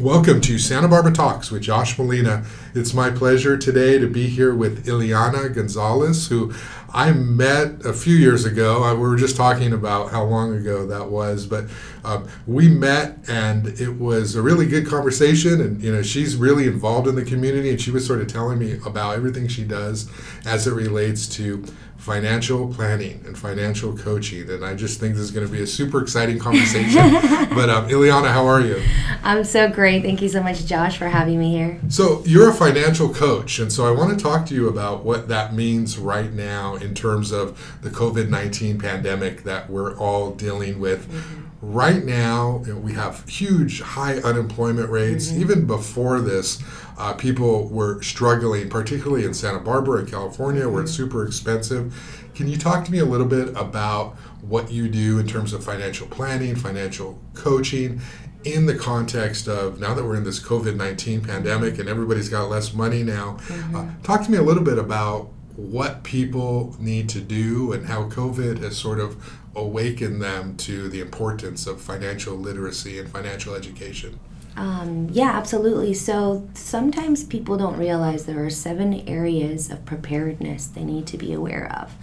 Welcome to Santa Barbara Talks with Josh Molina. It's my pleasure today to be here with Ileana Gonzalez, who I met a few years ago. Uh, we were just talking about how long ago that was, but um, we met and it was a really good conversation. And you know, she's really involved in the community, and she was sort of telling me about everything she does as it relates to financial planning and financial coaching. And I just think this is going to be a super exciting conversation. but um, Ileana, how are you? I'm so great. Thank you so much, Josh, for having me here. So, you're a financial coach. And so I want to talk to you about what that means right now in terms of the COVID 19 pandemic that we're all dealing with. Mm-hmm. Right now, you know, we have huge high unemployment rates. Mm-hmm. Even before this, uh, people were struggling, particularly in Santa Barbara, California, where it's mm-hmm. super expensive. Can you talk to me a little bit about what you do in terms of financial planning, financial coaching, in the context of now that we're in this COVID 19 pandemic and everybody's got less money now? Mm-hmm. Uh, talk to me a little bit about what people need to do and how COVID has sort of awakened them to the importance of financial literacy and financial education. Um, yeah, absolutely. So sometimes people don't realize there are seven areas of preparedness they need to be aware of.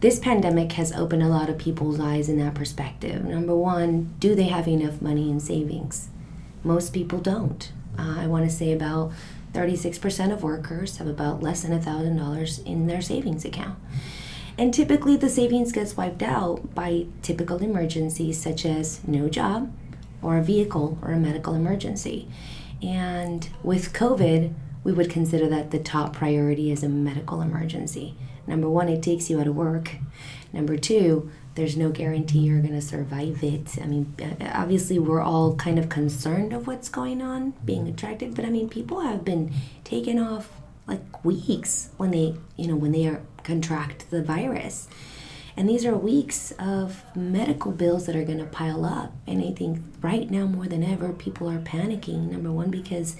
This pandemic has opened a lot of people's eyes in that perspective. Number one, do they have enough money in savings? Most people don't. Uh, I want to say about 36% of workers have about less than $1,000 in their savings account. And typically, the savings gets wiped out by typical emergencies such as no job, or a vehicle, or a medical emergency. And with COVID, we would consider that the top priority is a medical emergency. Number one, it takes you out of work. Number two, there's no guarantee you're going to survive it. I mean, uh, obviously, we're all kind of concerned of what's going on, being attracted, but I mean, people have been taken off like weeks when they, you know, when they are contract the virus. And these are weeks of medical bills that are going to pile up. And I think right now, more than ever, people are panicking. Number one, because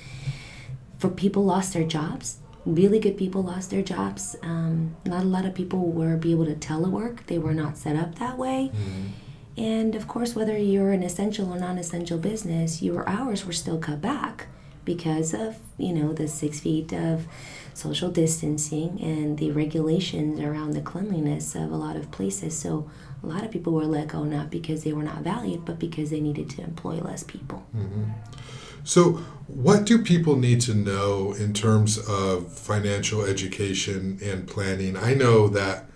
for people lost their jobs really good people lost their jobs. Um, not a lot of people were be able to telework. They were not set up that way. Mm-hmm. And of course, whether you're an essential or non-essential business, your hours were still cut back because of you know the six feet of social distancing and the regulations around the cleanliness of a lot of places. So a lot of people were let go not because they were not valued, but because they needed to employ less people. Mm-hmm. So, what do people need to know in terms of financial education and planning? I know that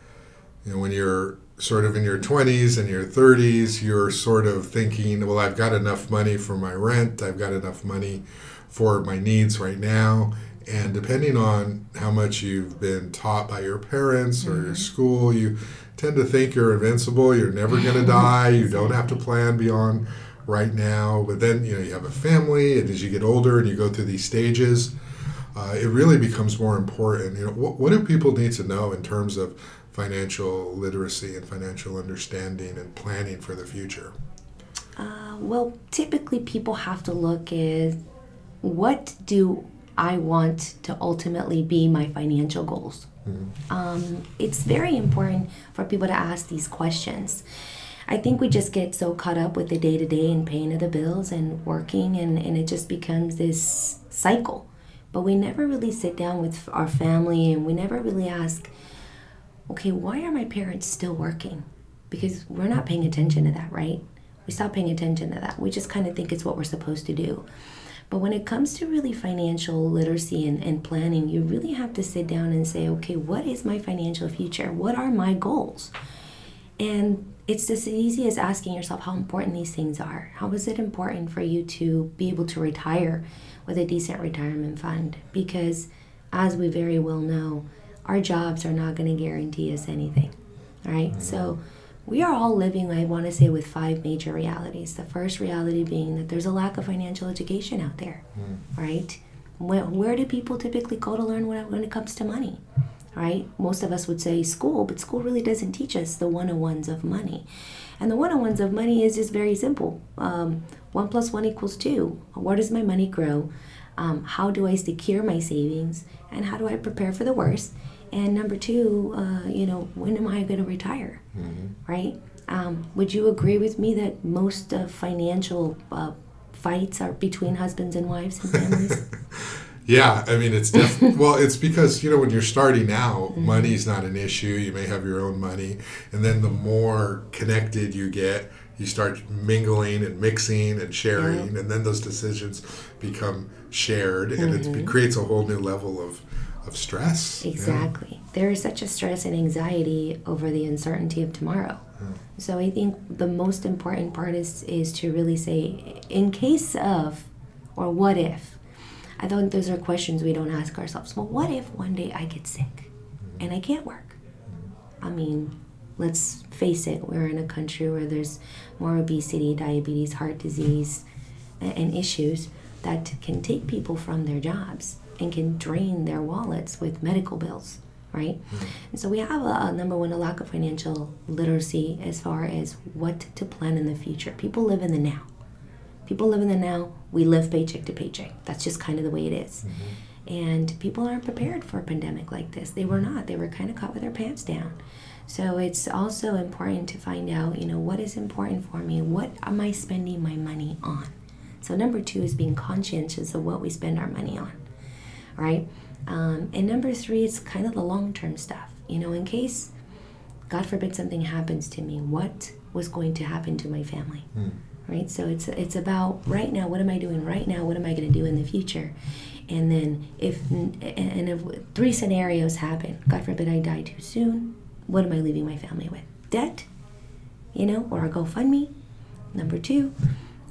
you know when you're sort of in your 20s and your 30s, you're sort of thinking, well, I've got enough money for my rent, I've got enough money for my needs right now. And depending on how much you've been taught by your parents or mm-hmm. your school, you tend to think you're invincible, you're never going to die, you don't have to plan beyond right now, but then you know you have a family, and as you get older and you go through these stages, uh, it really becomes more important. You know, what, what do people need to know in terms of financial literacy and financial understanding and planning for the future? Uh, well, typically people have to look at what do I want to ultimately be my financial goals. Mm-hmm. Um, it's very important for people to ask these questions. I think we just get so caught up with the day to day and paying of the bills and working, and, and it just becomes this cycle. But we never really sit down with our family and we never really ask, okay, why are my parents still working? Because we're not paying attention to that, right? We stop paying attention to that. We just kind of think it's what we're supposed to do. But when it comes to really financial literacy and, and planning, you really have to sit down and say, okay, what is my financial future? What are my goals? And it's just as easy as asking yourself how important these things are. How is it important for you to be able to retire with a decent retirement fund? Because, as we very well know, our jobs are not going to guarantee us anything. Right? Mm-hmm. So, we are all living, I want to say, with five major realities. The first reality being that there's a lack of financial education out there, mm. right? Where, where do people typically go to learn when, when it comes to money? right? Most of us would say school, but school really doesn't teach us the 101s of money. And the 101s of money is just very simple. Um, one plus one equals two. Where does my money grow? Um, how do I secure my savings? And how do I prepare for the worst? And number two, uh, you know, when am I going to retire? Mm-hmm. Right? Um, would you agree with me that most of financial uh, fights are between husbands and wives and families? yeah, I mean it's def- well, it's because you know when you're starting out, mm-hmm. money's not an issue. You may have your own money, and then the more connected you get, you start mingling and mixing and sharing, yeah. and then those decisions become shared, and mm-hmm. it creates a whole new level of of stress. Exactly. Yeah. There is such a stress and anxiety over the uncertainty of tomorrow. So I think the most important part is is to really say, in case of, or what if. I think those are questions we don't ask ourselves. Well, what if one day I get sick mm-hmm. and I can't work? I mean, let's face it, we're in a country where there's more obesity, diabetes, heart disease, and issues that can take people from their jobs and can drain their wallets with medical bills right? Mm-hmm. and so we have a, a, number one a lack of financial literacy as far as what to plan in the future. People live in the now. People live in the now. We live paycheck to paycheck. That's just kind of the way it is. Mm-hmm. and people aren't prepared for a pandemic like this. They were not. They were kind of caught with their pants down. So it's also important to find out you know what is important for me? What am i spending my money on? So number two is being conscientious of what we spend our money on right? Um, and number three, it's kind of the long term stuff. You know, in case, God forbid, something happens to me, what was going to happen to my family? Mm. Right? So it's it's about right now. What am I doing right now? What am I going to do in the future? And then if and if three scenarios happen, God forbid I die too soon, what am I leaving my family with? Debt, you know, or a GoFundMe. Number two,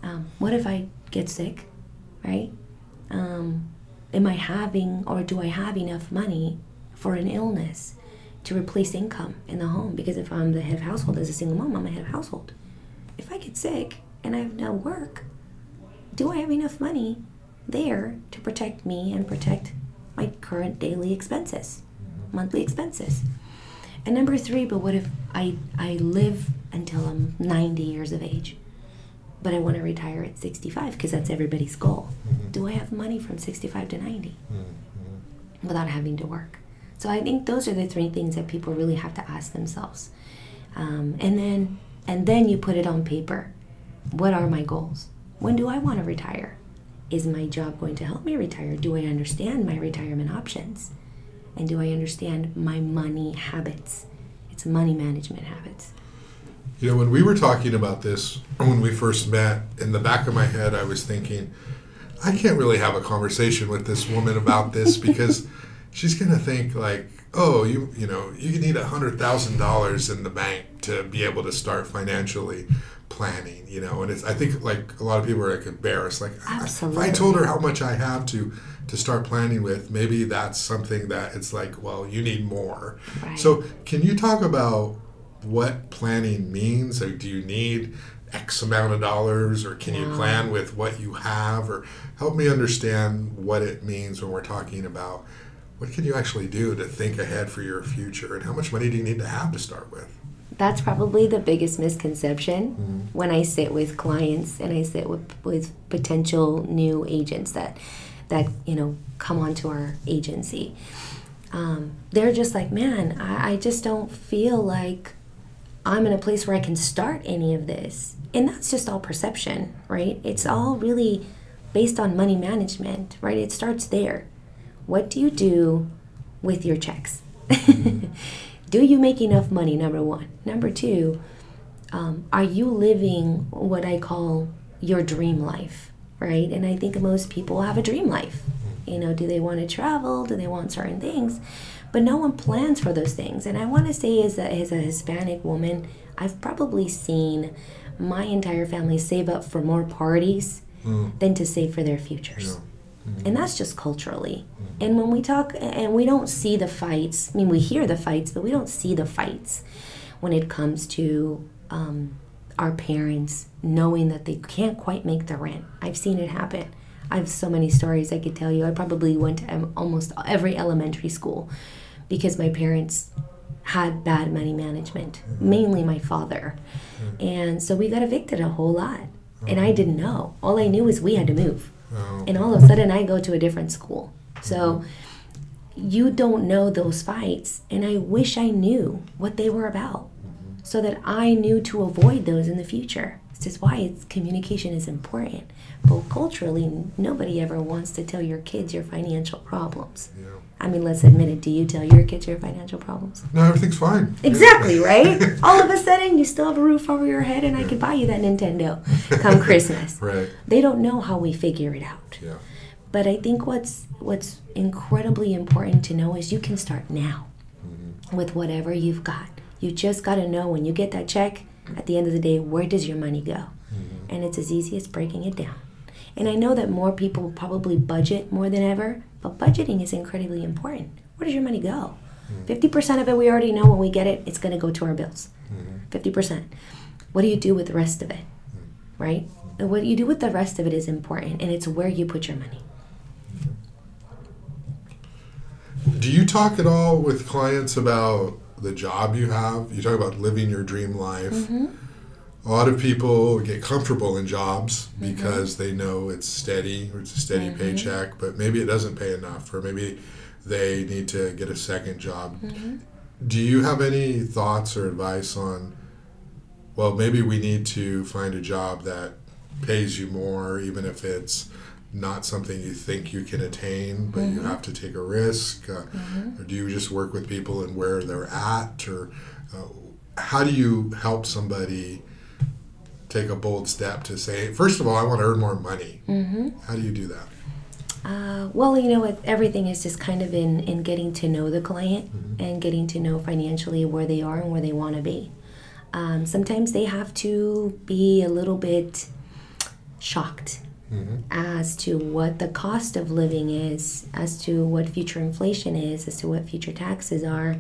um, what if I get sick, right? Um, am I having or do I have enough money for an illness to replace income in the home? Because if I'm the head of household as a single mom, I'm a head of household. If I get sick and I have no work, do I have enough money there to protect me and protect my current daily expenses, monthly expenses? And number three, but what if I, I live until I'm 90 years of age? but I want to retire at 65 because that's everybody's goal. Do I have money from 65 to 90 mm-hmm. without having to work? So I think those are the three things that people really have to ask themselves. Um, and then and then you put it on paper. What are my goals? When do I want to retire? Is my job going to help me retire? Do I understand my retirement options? And do I understand my money habits? It's money management habits. You know, when we were talking about this when we first met, in the back of my head, I was thinking, I can't really have a conversation with this woman about this because she's going to think like, oh, you you know, you need a hundred thousand dollars in the bank to be able to start financially planning. You know, and it's I think like a lot of people are like embarrassed. Like, Absolutely. if I told her how much I have to to start planning with, maybe that's something that it's like, well, you need more. Right. So, can you talk about what planning means? Or do you need X amount of dollars, or can you plan with what you have? Or help me understand what it means when we're talking about what can you actually do to think ahead for your future, and how much money do you need to have to start with? That's probably the biggest misconception mm-hmm. when I sit with clients and I sit with, with potential new agents that that you know come onto our agency. Um, they're just like, man, I, I just don't feel like I'm in a place where I can start any of this. And that's just all perception, right? It's all really based on money management, right? It starts there. What do you do with your checks? do you make enough money, number one? Number two, um, are you living what I call your dream life, right? And I think most people have a dream life. You know, do they want to travel? Do they want certain things? but no one plans for those things. And I want to say, as a, as a Hispanic woman, I've probably seen my entire family save up for more parties mm. than to save for their futures. Yeah. Mm-hmm. And that's just culturally. Mm-hmm. And when we talk, and we don't see the fights, I mean, we hear the fights, but we don't see the fights when it comes to um, our parents knowing that they can't quite make the rent. I've seen it happen. I have so many stories I could tell you. I probably went to almost every elementary school because my parents had bad money management, mm-hmm. mainly my father. Mm-hmm. And so we got evicted a whole lot. And I mm-hmm. didn't know. All I knew was we had to move. Oh. And all of a sudden I go to a different school. So you don't know those fights. And I wish I knew what they were about so that I knew to avoid those in the future. This is why it's communication is important. But culturally, nobody ever wants to tell your kids your financial problems. Yeah. I mean, let's admit it. Do you tell your kids your financial problems? No, everything's fine. Exactly, right? All of a sudden, you still have a roof over your head, and I could buy you that Nintendo come Christmas. Right. They don't know how we figure it out. Yeah. But I think what's what's incredibly important to know is you can start now mm-hmm. with whatever you've got. You just got to know when you get that check at the end of the day, where does your money go? Mm-hmm. And it's as easy as breaking it down. And I know that more people probably budget more than ever, but budgeting is incredibly important. Where does your money go? 50% of it we already know when we get it, it's going to go to our bills. Mm-hmm. 50%. What do you do with the rest of it? Mm-hmm. Right? And What you do with the rest of it is important, and it's where you put your money. Mm-hmm. Do you talk at all with clients about the job you have? You talk about living your dream life. Mm-hmm. A lot of people get comfortable in jobs Mm-hmm. because they know it's steady or it's a steady paycheck, but maybe it doesn't pay enough, or maybe they need to get a second job. Mm-hmm. Do you have any thoughts or advice on, well, maybe we need to find a job that pays you more, even if it's not something you think you can attain, but you have to take a risk? Uh, Or do you just work with people and where they're at? Or uh, how do you help somebody take a bold step to say, first of all, I want to earn more money? Mm-hmm. How do you do that? Uh, well, you know, what everything is just kind of in, in getting to know the client and getting to know financially where they are and where they want to be. Um, sometimes they have to be a little bit shocked as to what the cost of living is, as to what future inflation is, as to what future taxes are.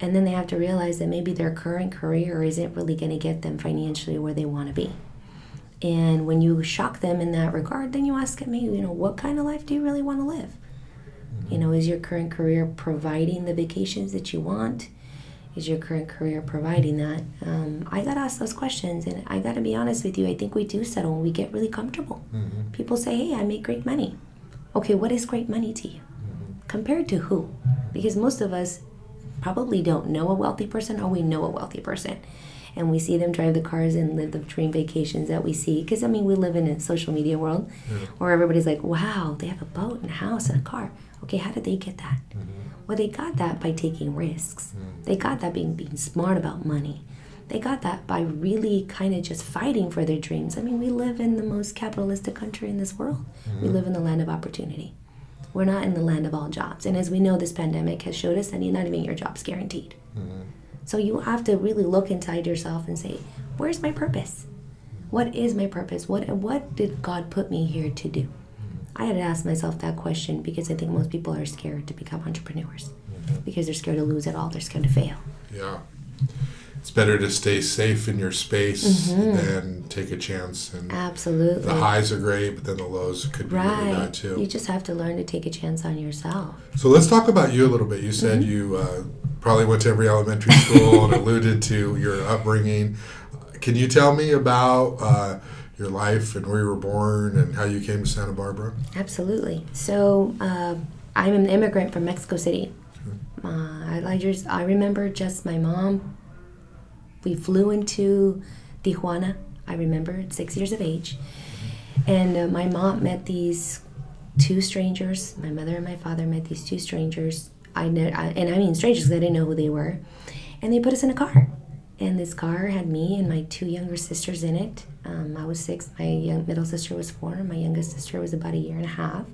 And then they have to realize that maybe their current career isn't really going to get them financially where they want to be. And when you shock them in that regard, then you ask them, hey, you know, what kind of life do you really want to live? You know, is your current career providing the vacations that you want? Is your current career providing that? Um, I got asked those questions, and I got to be honest with you. I think we do settle when we get really comfortable. People say, hey, I make great money. Okay, what is great money to you? Compared to who? Because most of us probably don't know a wealthy person or we know a wealthy person. And we see them drive the cars and live the dream vacations that we see. Because i mean we live in a social media world where everybody's like wow they have a boat and a house and a car. Okay how did they get that? Mm-hmm. Well they got that by taking risks. Mm. They got that being being smart about money. They got that by really kind of just fighting for their dreams. I mean we live in the most capitalistic country in this world. We mm-hmm. live in the land of opportunity we're not in the land of all jobs. And as we know, this pandemic has showed us that not even your job's guaranteed. Mm-hmm. So you have to really look inside yourself and say, where's my purpose? What is my purpose? What what did God put me here to do? Mm-hmm. I had to ask myself that question because I think most people are scared to become entrepreneurs mm-hmm. because they're scared to lose it all. They're scared to fail. Yeah. It's better to stay safe in your space than take a chance. And Absolutely. the highs are great, but then the lows could be really bad too. You just have to learn to take a chance on yourself. So let's talk about you a little bit. You said Mm-hmm. you uh, probably went to every elementary school and alluded to your upbringing. Can you tell me about uh, your life and where you were born and how you came to Santa Barbara? Absolutely. So uh, I'm an immigrant from Mexico City. Uh, I, I just I remember just my mom. We flew into Tijuana. I remember at six years of age, and uh, my mom met these two strangers. My mother and my father met these two strangers. I, I and I mean strangers I didn't know who they were, and they put us in a car. And this car had me and my two younger sisters in it. Um, I was six. My young, middle sister was four. My youngest sister was about a year and a half.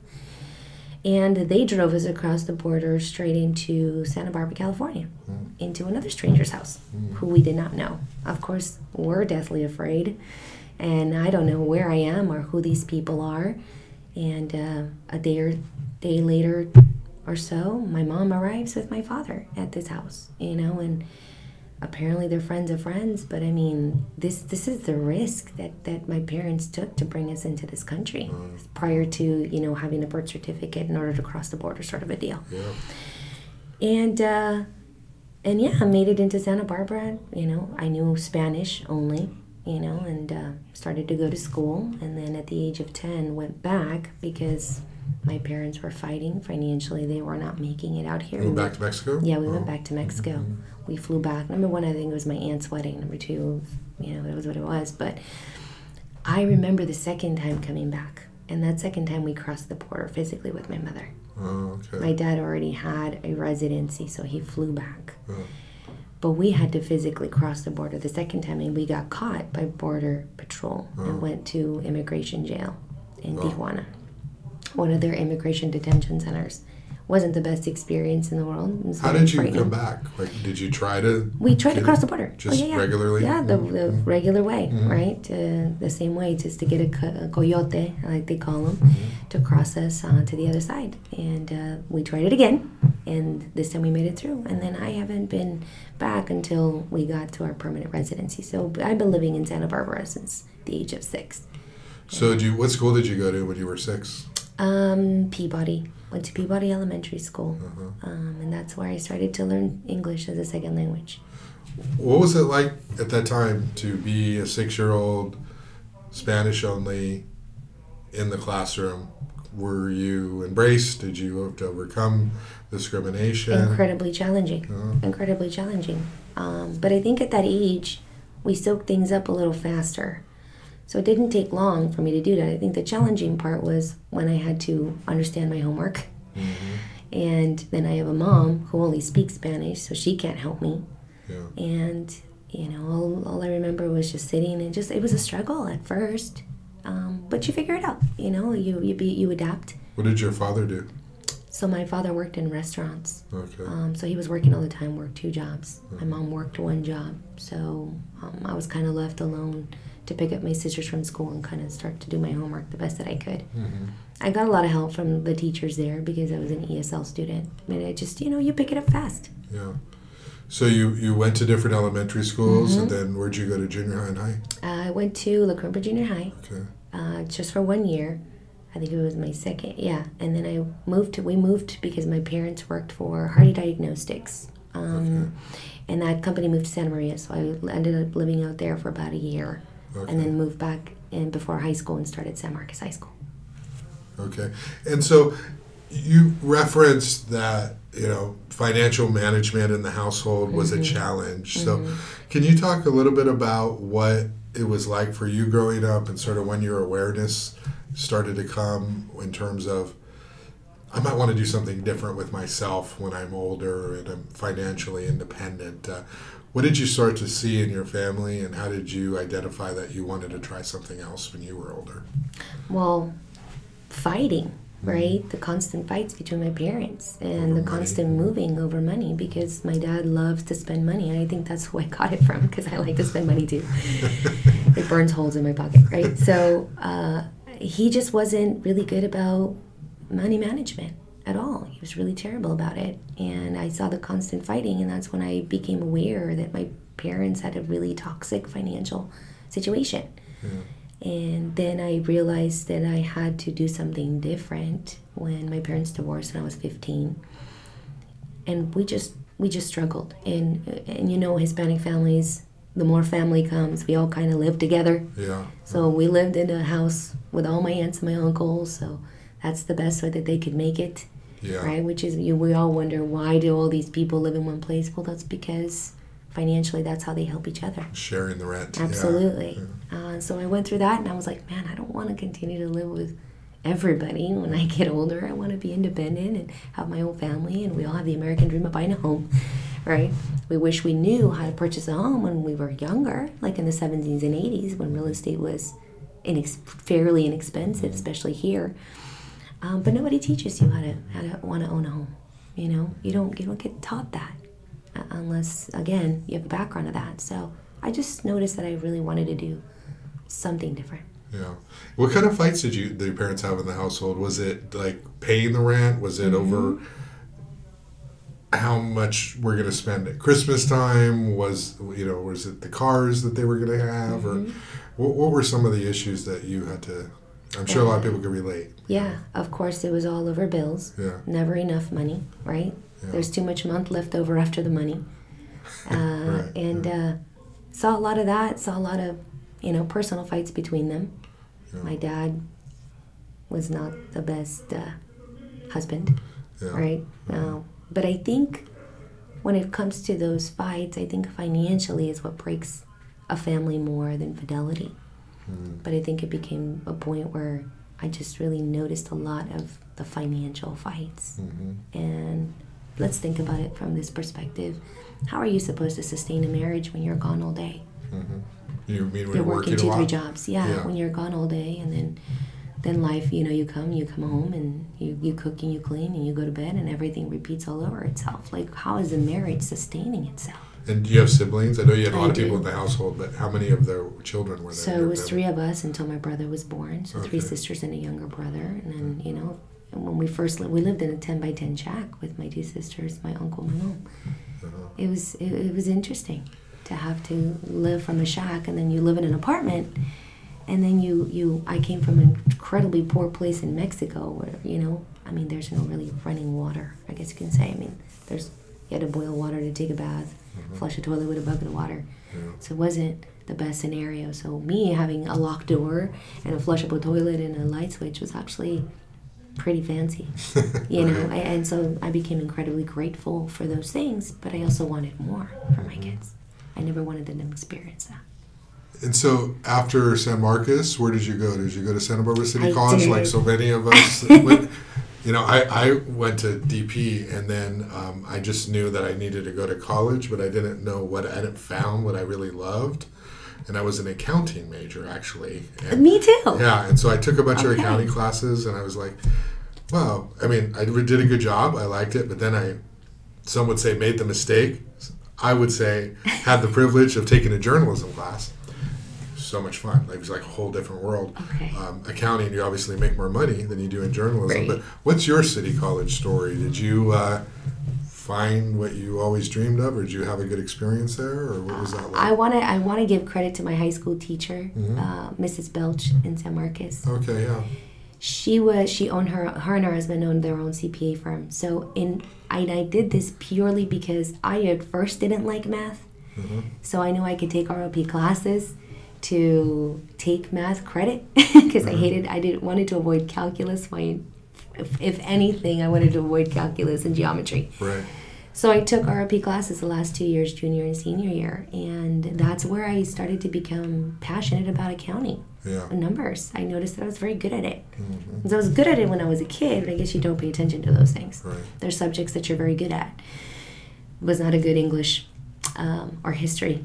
And they drove us across the border straight into Santa Barbara, California, into another stranger's house who we did not know. Of course, we're deathly afraid, and I don't know where I am or who these people are. And uh, a day or day later or so, my mom arrives with my father at this house, you know, and apparently they're friends of friends but i mean this this is the risk that that my parents took to bring us into this country prior to you know having a birth certificate in order to cross the border sort of a deal Yeah. and uh and yeah i made it into santa barbara you know i knew spanish only you know and uh, started to go to school and then at the age of 10 went back because my parents were fighting financially they were not making it out here Moved back to Mexico? yeah, we Oh. went back to Mexico. We flew back. Number one, I think it was my aunt's wedding. Number two, you know, it was what it was. But I remember the second time coming back, and that second time we crossed the border physically with my mother. Oh, okay. My dad already had a residency, so he flew back. Oh. But we had to physically cross the border the second time, and we got caught by Border Patrol Oh. and went to immigration jail in Oh. Tijuana, one of their immigration detention centers. Wasn't the best experience in the world. How did you come back? Like, did you try to? We tried to cross the border. Just oh, yeah, yeah. regularly? Yeah, the, the Mhm. regular way, Mhm. right? Uh, the same way, just to get a, co- a coyote, like they call them, Mhm. to cross us uh, to the other side. And uh, we tried it again, and this time we made it through. And then I haven't been back until we got to our permanent residency. So I've been living in Santa Barbara since the age of six. So, did you? What school did you go to when you were six? Um, Peabody. Went to Peabody Elementary School. Uh-huh. Um, and that's where I started to learn English as a second language. What was it like at that time to be a six-year-old, Spanish only, in the classroom? Were you embraced? Did you have to overcome discrimination? Incredibly challenging. Uh, incredibly challenging. Um, but I think at that age, we soak things up a little faster. So it didn't take long for me to do that. I think the challenging part was when I had to understand my homework. mhm. And then I have a mom who only speaks Spanish, so she can't help me. Yeah. And, you know, all, all I remember was just sitting and just, it was a struggle at first. Um, but you figure it out, you know, you, you, be, you adapt. What did your father do? So my father worked in restaurants. Okay. Um, so he was working all the time, worked two jobs. My mom worked one job. So um, I was kind of left alone to pick up my sisters from school and kind of start to do my homework the best that I could. Mhm. I got a lot of help from the teachers there because I was an ESL student. But I just, you know, you pick it up fast. Yeah. So you you went to different elementary schools, and Mhm. then where'd you go to junior high and high? Uh, I went to La Cumbre Junior High Okay. uh, just for one year. I think it was my second, yeah. And then I moved to, we moved because my parents worked for Hardy Diagnostics. Um, And that company moved to Santa Maria, so I ended up living out there for about a year. Okay. and then moved back in before high school and started San Marcos High School. Okay. And so you referenced that, you know, financial management in the household was a challenge. So can you talk a little bit about what it was like for you growing up and sort of when your awareness started to come in terms of I might want to do something different with myself when I'm older and I'm financially independent. Uh, what did you start to see in your family, and how did you identify that you wanted to try something else when you were older? Well, fighting, right? The constant fights between my parents and Over the money. constant moving over money because my dad loves to spend money. And I think that's who I got it from because I like to spend money too. it burns holes in my pocket, right? So uh, he just wasn't really good about money management at all. He was really terrible about it. And I saw the constant fighting, and that's when I became aware that my parents had a really toxic financial situation. Yeah. And then I realized that I had to do something different when my parents divorced when I was 15. And we just we just struggled. And and you know Hispanic families, the more family comes, we all kind of live together. Yeah. So we lived in a house with all my aunts and my uncles, so that's the best way that they could make it, Yeah. right? Which is you we all wonder why do all these people live in one place? Well, that's because financially that's how they help each other. Sharing the rent. yeah. Absolutely. Uh, so I went through that and I was like, man, I don't want to continue to live with everybody when I get older. I want to be independent and have my own family. And we all have the American dream of buying a home, right? We wish we knew how to purchase a home when we were younger, like in the 70s and 80s when real estate was inex- fairly inexpensive, especially here. Um, but nobody teaches you how to how to want to own a home. You know, you don't you don't get taught that uh, unless again you have a background of that. So I just noticed that I really wanted to do something different. Yeah. What kind of fights did you did your parents have in the household? Was it like paying the rent? Was it over how much we're going to spend at Christmas time? Was you know was it the cars that they were going to have, or what, what were some of the issues that you had to? I'm sure a lot of people could relate. Yeah, of course it was all over bills. Yeah. Never enough money, right? Yeah. There's too much month left over after the money. Uh, Right, and uh, saw a lot of that. Saw a lot of, you know, personal fights between them. Yeah. My dad was not the best uh, husband, Yeah. right? Uh, but I think when it comes to those fights, I think financially is what breaks a family more than fidelity. Mm. But I think it became a point where I just really noticed a lot of the financial fights. Mm-hmm. And let's think about it from this perspective. How are you supposed to sustain a marriage when you're gone all day? Mm-hmm. You mean when you're working, a two, three jobs. Yeah, Yeah. when you're gone all day, and then then life, you know, you come, you come home, and you you cook and you clean and you go to bed, and everything repeats all over itself. Like, how is a marriage sustaining itself? And do you have siblings? I know you had a lot of do. people in the household, but how many of their children were there? So it was family? three of us until my brother was born. So three sisters and a younger brother, and then you know, when we first lived, we lived in a ten by ten shack with my two sisters, my uncle, my mom. Uh-huh. It was it, it was interesting to have to live from a shack, and then you live in an apartment, and then you you I came from an incredibly poor place in Mexico where you know I mean there's no really running water. I guess you can say. I mean there's you had to boil water to take a bath, Mm-hmm. flush a toilet with a bucket of water. Yeah. So it wasn't the best scenario. So me having a locked door and a flushable toilet and a light switch was actually pretty fancy, you know. Right. I, and so I became incredibly grateful for those things, but I also wanted more for my mm-hmm. kids. I never wanted them to experience that. And so after San Marcos, where did you go? Did you go to Santa Barbara City I College did. like so many of us? went, you know, I, I went to DP and then um, I just knew that I needed to go to college, but I didn't know what I hadn't found what I really loved. And I was an accounting major actually. And, Me too. yeah, and so I took a bunch of accounting classes and I was like, wow, I mean, I did a good job. I liked it, but then I, some would say, made the mistake. I would say, had the privilege of taking a journalism class. So much fun. Like, it was like a whole different world. Okay. Um, accounting, you obviously make more money than you do in journalism. Right. But what's your city college story? Did you uh, find what you always dreamed of, or did you have a good experience there, or what was that like? I want to I want to give credit to my high school teacher, Mhm. uh, Mrs. Belch in San Marcos. okay, yeah. she was she owned her her and her husband owned their own CPA firm. So in I, I did this purely because I at first didn't like math, Mhm. so I knew I could take ROP classes to take math credit because I Mhm. hated I didn't wanted to avoid calculus. My if, if anything, I wanted to avoid calculus and geometry. Right. So I took ROP classes the last two years, junior and senior year, and that's where I started to become passionate about accounting Yeah. numbers. I noticed that I was very good at it. hmm Because I was good at it when I was a kid, but I guess you don't pay attention to those things. Right. They're subjects that you're very good at. Was not a good English um, or history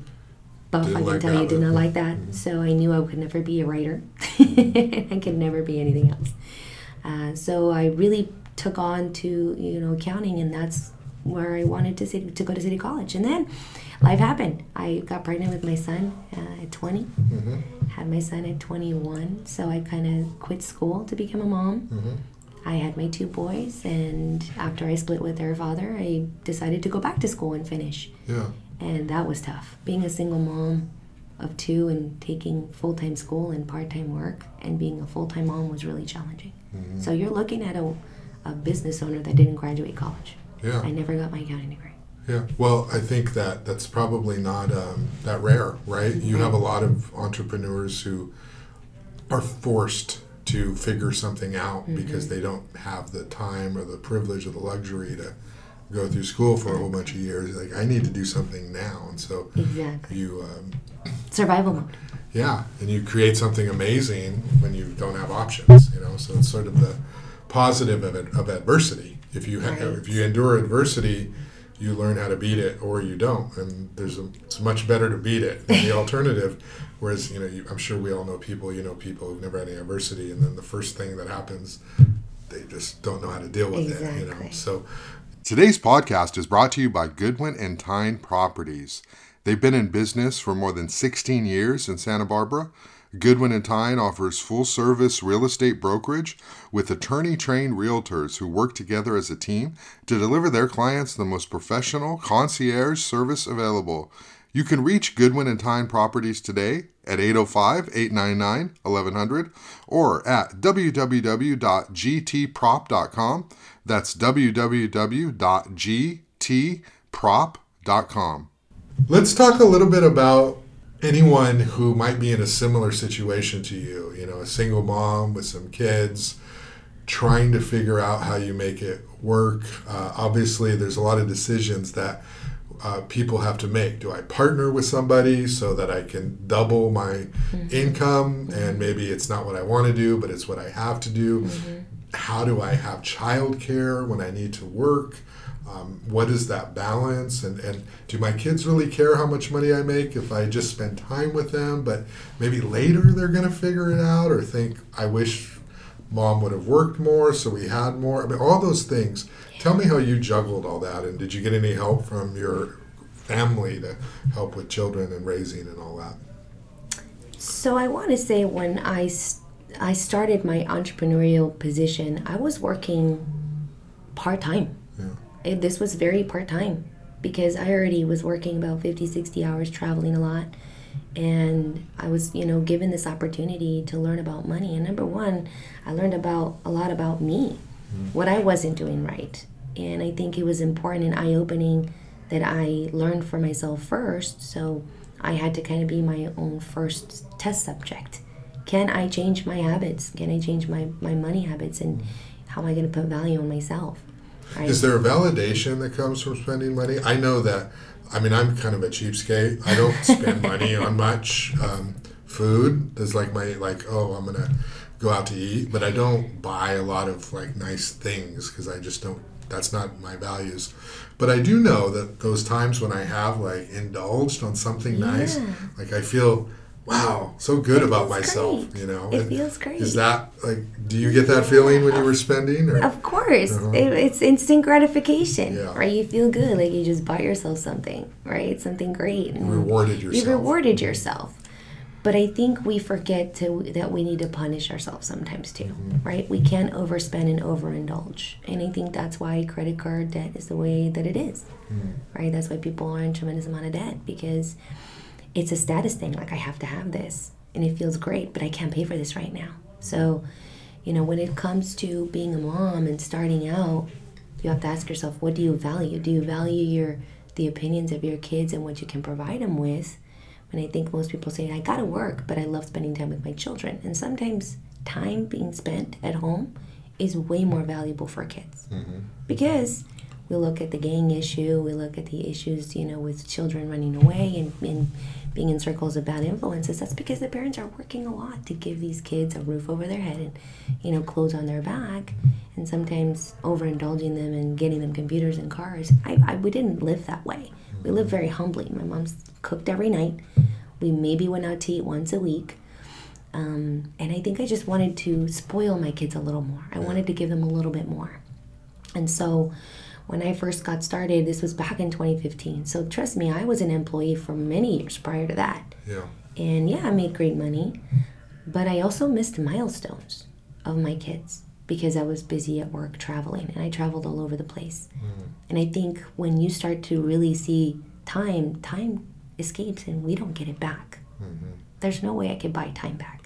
buff, Didn't I can like tell you, did not like that. Mhm. So I knew I could never be a writer. I could never be anything else. Uh, so I really took on to you know accounting, and that's where I wanted to city, to go to City College. And then life happened. I got pregnant with my son uh, at 20 hmm had my son at 21 so i kind of quit school to become a mom hmm i had my two boys and after i split with their father i decided to go back to school and finish Yeah. And that was tough. Being a single mom of two and taking full-time school and part-time work and being a full-time mom was really challenging. Hmm so you're looking at a, a business owner that didn't graduate college. Yeah. i never got my accounting degree. Yeah, well, I think that that's probably not um, that rare, right? You have a lot of entrepreneurs who are forced to figure something out because they don't have the time or the privilege or the luxury to go through school for a whole bunch of years. Like, I need to do something now, and so exactly you, um, survival mode yeah, and you create something amazing when you don't have options. You know, so it's sort of the positive of, it, of adversity. If you Right. if you endure adversity, you learn how to beat it, or you don't. And there's a, it's much better to beat it than the alternative. Whereas you know, you, I'm sure we all know people. You know, people who've never had any adversity, and then the first thing that happens, they just don't know how to deal with it. You know, so. Today's podcast is brought to you by Goodwin and Thyne Properties. They've been in business for more than 16 years in Santa Barbara. Goodwin and Thyne offers full service real estate brokerage with attorney trained realtors who work together as a team to deliver their clients the most professional concierge service available. You can reach Goodwin and Thyne Properties today at 805 899 1100 or at www.gtprop.com. That's www.gtprop.com. Let's talk a little bit about anyone who might be in a similar situation to you. You know, a single mom with some kids, trying to figure out how you make it work. Uh, obviously, there's a lot of decisions that uh, people have to make? Do I partner with somebody so that I can double my mm-hmm. income and maybe it's not what I want to do, but it's what I have to do? Mm-hmm. How do I have childcare when I need to work? Um, what is that balance? And, and do my kids really care how much money I make if I just spend time with them? But maybe later they're going to figure it out or think, I wish mom would have worked more so we had more. I mean, all those things. Tell me how you juggled all that, and did you get any help from your family to help with children and raising and all that? So I want to say when I I started my entrepreneurial position, I was working part time. Yeah. This was very part time because I already was working about 50, 60 hours, traveling a lot and I was, you know, given this opportunity to learn about money. And number one, I learned about a lot about me, mm. what I wasn't doing right. And I think it was important and eye opening that I learned for myself first. So I had to kind of be my own first test subject. Can I change my habits? Can I change my, my money habits? And how am I going to put value on myself? Right? Is there a validation that comes from spending money? I know that I mean, I'm kind of a cheapskate. I don't spend money on much. Um, food is like my like. Oh, I'm gonna go out to eat, but I don't buy a lot of like nice things because I just don't. That's not my values. But I do know that those times when I have like indulged on something yeah. nice, like I feel wow, so good it about myself. Great. You know, it and feels great. Is that like? Do you get that feeling when you were spending? Or? Of course, uh-huh. it, it's instant gratification. Yeah. Right, you feel good, like you just bought yourself something, right? Something great. You rewarded yourself. You rewarded yourself. But I think we forget to that we need to punish ourselves sometimes too, mm-hmm. right? We can't overspend and overindulge, and I think that's why credit card debt is the way that it is, mm-hmm. right? That's why people are in tremendous amount of debt because it's a status thing. Like I have to have this and it feels great, but I can't pay for this right now. So, you know, when it comes to being a mom and starting out, you have to ask yourself, what do you value? Do you value your the opinions of your kids and what you can provide them with? And I think most people say, I gotta work, but I love spending time with my children. And sometimes time being spent at home is way more valuable for kids. Mm-hmm. Because we look at the gang issue, we look at the issues, you know, with children running away and, and being in circles of bad influences, that's because the parents are working a lot to give these kids a roof over their head and, you know, clothes on their back, and sometimes overindulging them and getting them computers and cars. I, I we didn't live that way. We lived very humbly. My mom's cooked every night. We maybe went out to eat once a week. Um, and I think I just wanted to spoil my kids a little more. I wanted to give them a little bit more. And so when I first got started, this was back in 2015. So trust me, I was an employee for many years prior to that. Yeah. And yeah, I made great money, but I also missed milestones of my kids because I was busy at work traveling and I traveled all over the place. Mm. And I think when you start to really see time, time escapes and we don't get it back. Mm-hmm. There's no way I could buy time back.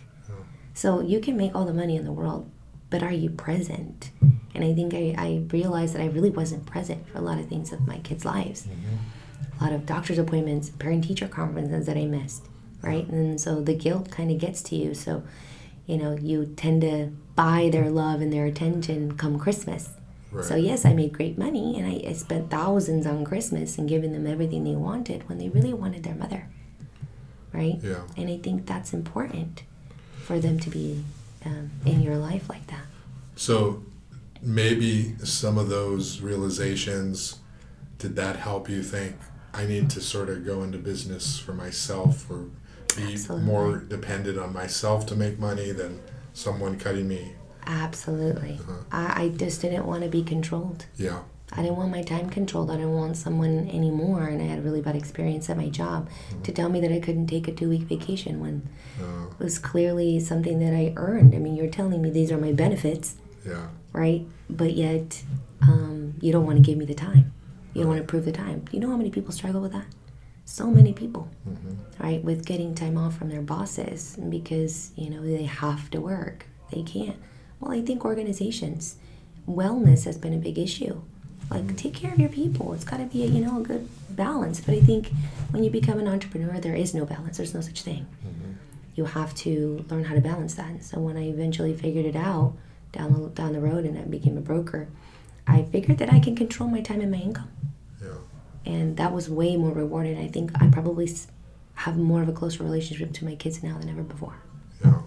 So you can make all the money in the world, but are you present? And I think I, I realized that I really wasn't present for a lot of things of my kids' lives. Mm-hmm. A lot of doctor's appointments, parent teacher conferences that I missed, right? And so the guilt kind of gets to you. So, you know, you tend to buy their love and their attention come Christmas. Right. So, yes, I made great money and I, I spent thousands on Christmas and giving them everything they wanted when they really wanted their mother, right? Yeah. And I think that's important for them to be um, in your life like that. So, maybe some of those realizations did that help you think I need to sort of go into business for myself or be Absolutely. more dependent on myself to make money than someone cutting me? Absolutely. Uh-huh. I, I just didn't want to be controlled. Yeah. I didn't want my time controlled. I didn't want someone anymore. And I had a really bad experience at my job mm-hmm. to tell me that I couldn't take a two week vacation when uh, it was clearly something that I earned. I mean, you're telling me these are my benefits. Yeah. Right? But yet, um, you don't want to give me the time. You don't want to prove the time. You know how many people struggle with that? So many people, mm-hmm. right? With getting time off from their bosses because, you know, they have to work. They can't. Well, I think organizations, wellness has been a big issue. Like, mm-hmm. take care of your people. It's got to be, a, you know, a good balance. But I think when you become an entrepreneur, there is no balance. There's no such thing. Mm-hmm. You have to learn how to balance that. and So when I eventually figured it out, down the, down the road and I became a broker, I figured that I can control my time and my income. Yeah. and that was way more rewarding. I think I probably have more of a closer relationship to my kids now than ever before. Yeah.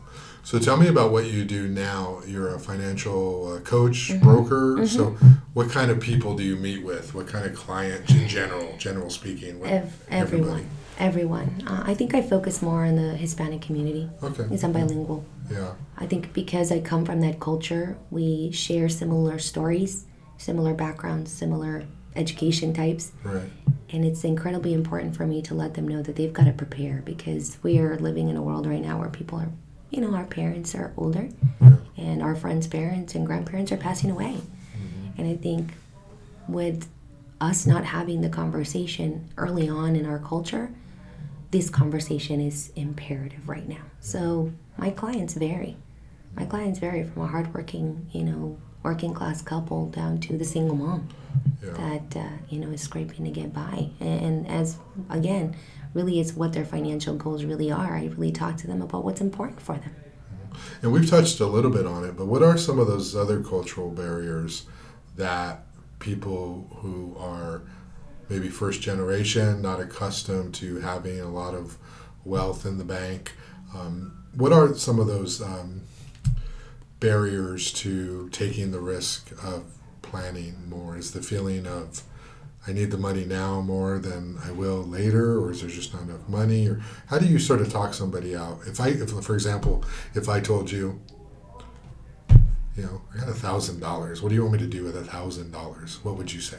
So tell me about what you do now. You're a financial uh, coach, mm-hmm. broker. Mm-hmm. So what kind of people do you meet with? What kind of clients in general, general speaking? Ev- everyone. Everyone. Uh, I think I focus more on the Hispanic community. Okay. Because I'm bilingual. Yeah. I think because I come from that culture, we share similar stories, similar backgrounds, similar education types. Right. And it's incredibly important for me to let them know that they've got to prepare because we are living in a world right now where people are, you know, our parents are older and our friends' parents and grandparents are passing away. Mm-hmm. And I think with us not having the conversation early on in our culture, this conversation is imperative right now. So my clients vary. My clients vary from a hardworking, you know, working class couple down to the single mom yeah. that uh, you know is scraping to get by. And, and as again, really, it's what their financial goals really are. I really talk to them about what's important for them. Mm-hmm. And we've touched a little bit on it, but what are some of those other cultural barriers that people who are maybe first generation, not accustomed to having a lot of wealth in the bank. Um, what are some of those um, barriers to taking the risk of planning more? Is the feeling of I need the money now more than I will later, or is there just not enough money? Or how do you sort of talk somebody out? If I, if, for example, if I told you, you know, I got a thousand dollars. What do you want me to do with a thousand dollars? What would you say?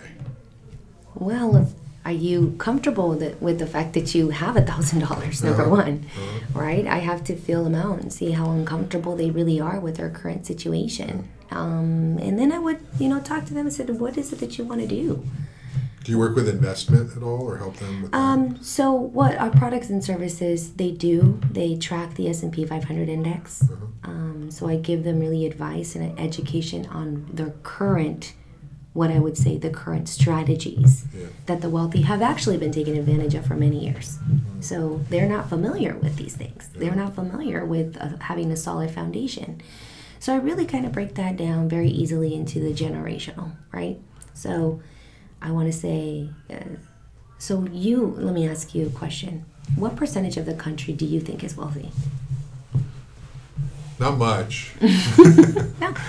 Well, if, are you comfortable with, with the fact that you have a thousand dollars? Number uh-huh. one, uh-huh. right? I have to feel them out and see how uncomfortable they really are with their current situation. Um, and then I would, you know, talk to them and said, "What is it that you want to do?" Do you work with investment at all, or help them with that? Um, so what our products and services they do, they track the S and P 500 index. Uh-huh. Um, so I give them really advice and education on their current what I would say the current strategies yeah. that the wealthy have actually been taken advantage of for many years. Mm-hmm. So they're not familiar with these things. Yeah. They're not familiar with uh, having a solid foundation. So I really kind of break that down very easily into the generational, right? So I want to say, uh, so you, let me ask you a question. What percentage of the country do you think is wealthy? Not much. no.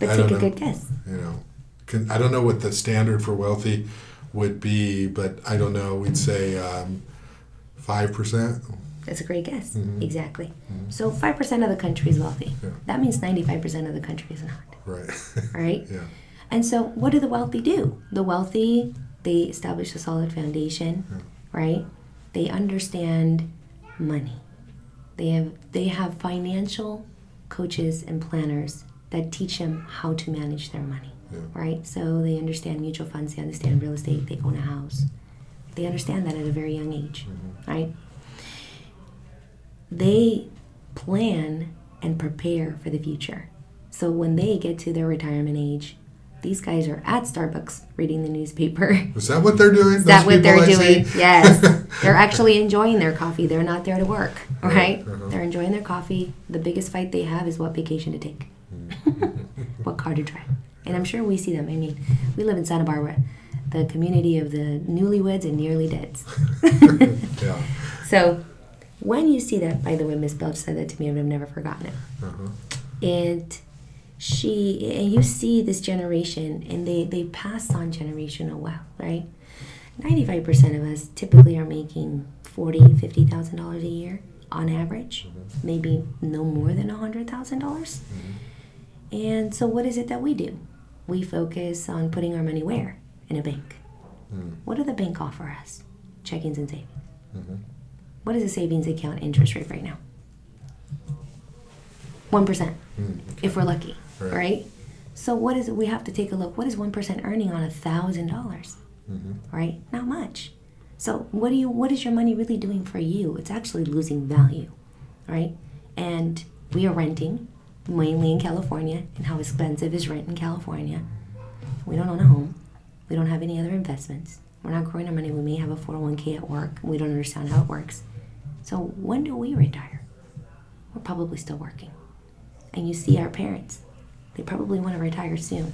But take a know. good guess. You know, I don't know what the standard for wealthy would be, but I don't know. We'd say um, five um, percent. That's a great guess. Mm-hmm. Exactly. Mm-hmm. So five percent of the country is wealthy. Yeah. That means ninety-five percent of the country is not. Right. right. Yeah. And so, what do the wealthy do? The wealthy they establish a solid foundation, yeah. right? They understand money. They have they have financial coaches and planners that teach them how to manage their money yeah. right? So they understand mutual funds, they understand real estate, they own a house. They understand that at a very young age, mm-hmm. right? They plan and prepare for the future. So when they get to their retirement age, these guys are at Starbucks reading the newspaper. Is that what they're doing? Is that what they're I doing? yes. they're actually enjoying their coffee. They're not there to work, right? Uh-huh. They're enjoying their coffee. The biggest fight they have is what vacation to take, mm-hmm. what car to drive and I'm sure we see them. I mean, we live in Santa Barbara, the community of the newlyweds and nearly deads. yeah. So when you see that, by the way, Miss Belch said that to me, and I've never forgotten it. Uh-huh. And she and you see this generation, and they they pass on generational wealth, right? Ninety five percent of us typically are making forty, fifty thousand dollars a year on average, mm-hmm. maybe no more than a hundred thousand dollars. Mm-hmm. And so, what is it that we do? We focus on putting our money where? In a bank. Mm. What do the bank offer us? Checkings and savings. Mm-hmm. What is a savings account interest rate right now? 1%, mm, okay. if we're lucky, right. right. So, what is it? We have to take a look. What is 1% earning on a $1,000? Mm-hmm. Right? Not much. So, what do you what is your money really doing for you? It's actually losing value, right? And we are renting mainly in California, and how expensive is rent in California. We don't own a home. We don't have any other investments. We're not growing our money. We may have a 401k at work. We don't understand how it works. So when do we retire? We're probably still working. And you see our parents. They probably want to retire soon.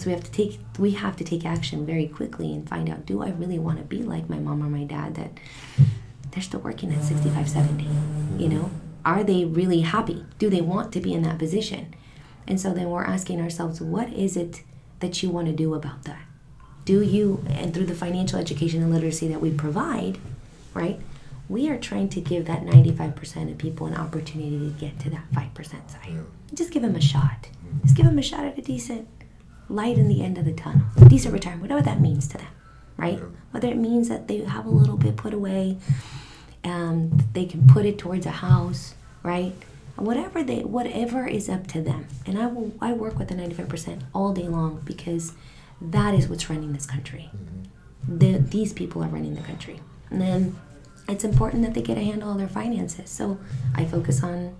So we have to take we have to take action very quickly and find out do I really want to be like my mom or my dad that they're still working at 65 70 you know are they really happy? Do they want to be in that position? And so then we're asking ourselves what is it that you want to do about that? Do you and through the financial education and literacy that we provide right we are trying to give that 95% of people an opportunity to get to that 5% side. Just give them a shot. Mm-hmm. Just give them a shot at a decent light in the end of the tunnel decent retirement whatever that means to them right? Whether it means that they have a little bit put away um, they can put it towards a house right? Whatever they whatever is up to them. And i will i work with the 95% all day long because that is what's running this country. Mm-hmm. the, these people are running the country. And then it's important that they get a handle on their finances. So i focus on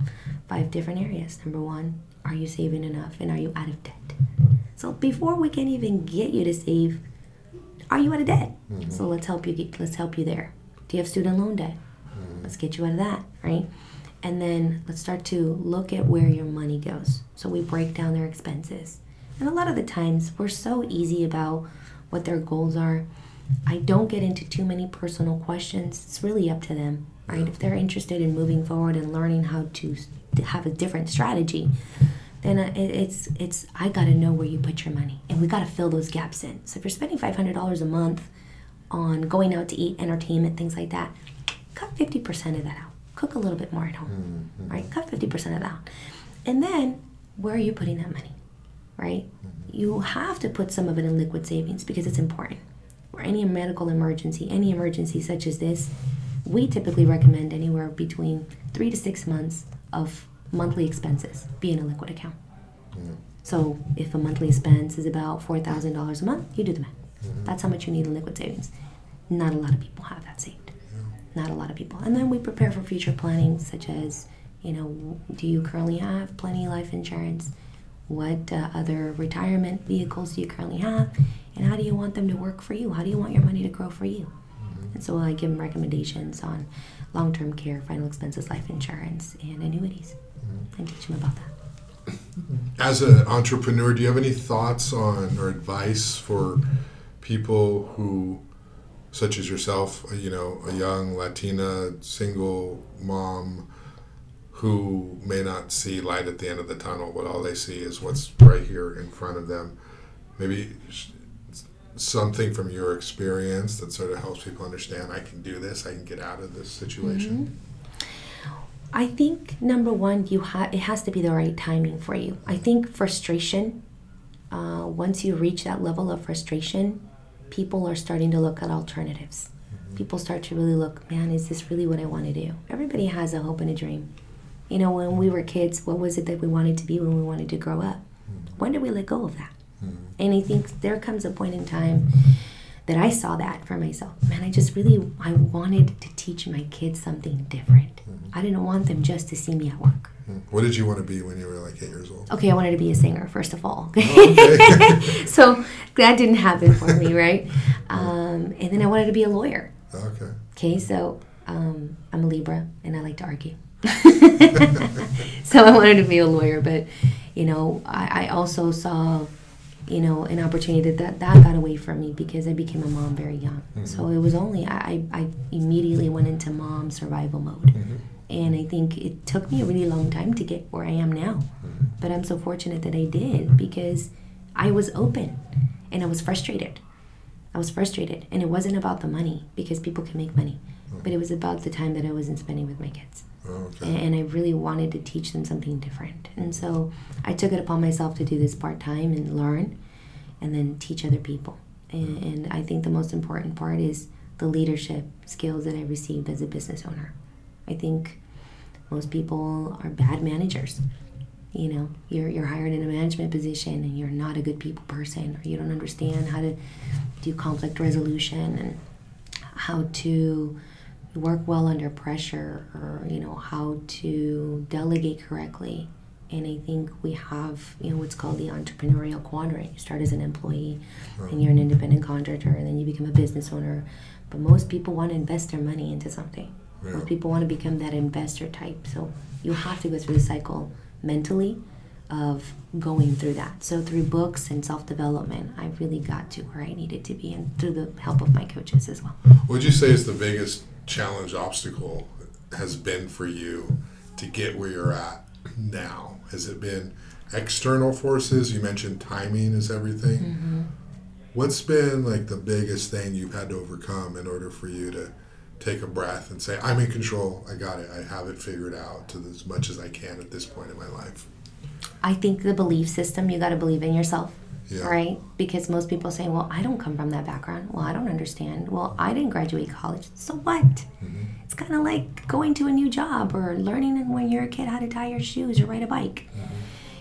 five different areas. Number one are you saving enough and are you out of debt? So before we can even get you to save are you out of debt? Mm-hmm. so let's help you get let's help you there. Do you have student loan debt. Let's get you out of that right and then let's start to look at where your money goes. So we break down their expenses. And a lot of the times we're so easy about what their goals are. I don't get into too many personal questions. It's really up to them, right? If they're interested in moving forward and learning how to have a different strategy, then uh, it's it's I got to know where you put your money, and we got to fill those gaps in. So if you're spending five hundred dollars a month on going out to eat, entertainment, things like that, cut fifty percent of that out cook a little bit more at home, mm-hmm. right? Cut 50% of that. And then where are you putting that money, right? Mm-hmm. You have to put some of it in liquid savings because it's important. For any medical emergency, any emergency such as this, we typically recommend anywhere between three to six months of monthly expenses be in a liquid account. Mm-hmm. So if a monthly expense is about $4,000 a month, you do the math. Mm-hmm. That's how much you need in liquid savings. Not a lot of people have that saved not a lot of people. And then we prepare for future planning, such as, you know, do you currently have plenty of life insurance? What uh, other retirement vehicles do you currently have? And how do you want them to work for you? How do you want your money to grow for you? Mm-hmm. And so I give them recommendations on long term care, final expenses, life insurance, and annuities, mm-hmm. and teach them about that. As an entrepreneur, do you have any thoughts on or advice for people who such as yourself, you know, a young Latina single mom who may not see light at the end of the tunnel, but all they see is what's right here in front of them. Maybe something from your experience that sort of helps people understand I can do this, I can get out of this situation. Mm-hmm. I think number one, you ha- it has to be the right timing for you. I think frustration. Uh, once you reach that level of frustration, people are starting to look at alternatives. Mm-hmm. People start to really look, man, is this really what I want to do? Everybody has a hope and a dream. You know, when we were kids, what was it that we wanted to be when we wanted to grow up? Mm-hmm. When did we let go of that? Mm-hmm. And I think there comes a point in time that I saw that for myself. Man, I just really I wanted to teach my kids something different. Mm-hmm. I didn't want them just to see me at work. What did you want to be when you were like eight years old? Okay, I wanted to be a singer first of all. Oh, okay. so that didn't happen for me, right? Um, and then I wanted to be a lawyer. Okay. Okay, so um, I'm a Libra and I like to argue. so I wanted to be a lawyer, but you know, I, I also saw you know, an opportunity that that got away from me because I became a mom very young. Mm-hmm. So it was only I, I immediately went into mom survival mode. Mm-hmm. And I think it took me a really long time to get where I am now. Mm-hmm. But I'm so fortunate that I did because I was open and I was frustrated. I was frustrated. And it wasn't about the money because people can make money, mm-hmm. but it was about the time that I wasn't spending with my kids. Oh, okay. And I really wanted to teach them something different. And so I took it upon myself to do this part time and learn and then teach other people. And, and, I think the most important part is the leadership skills that I received as a business owner. I think most people are bad managers. You know, you're, you're hired in a management position and you're not a good people person, or you don't understand how to do conflict resolution and how to work well under pressure or you know how to delegate correctly and i think we have you know what's called the entrepreneurial quadrant you start as an employee right. and you're an independent contractor and then you become a business owner but most people want to invest their money into something most people want to become that investor type so you have to go through the cycle mentally of going through that. So through books and self development, I really got to where I needed to be, and through the help of my coaches as well. What would you say is the biggest challenge obstacle has been for you to get where you're at now? Has it been external forces? You mentioned timing is everything. Mm-hmm. What's been like the biggest thing you've had to overcome in order for you to take a breath and say, I'm in control, I got it, I have it figured out to as much as I can at this point in my life? I think the belief system, you got to believe in yourself. Yeah. Right? Because most people say, well, I don't come from that background. Well, I don't understand. Well, I didn't graduate college. So what? Mm-hmm. It's kind of like going to a new job or learning when you're a kid how to tie your shoes or ride a bike. Mm-hmm.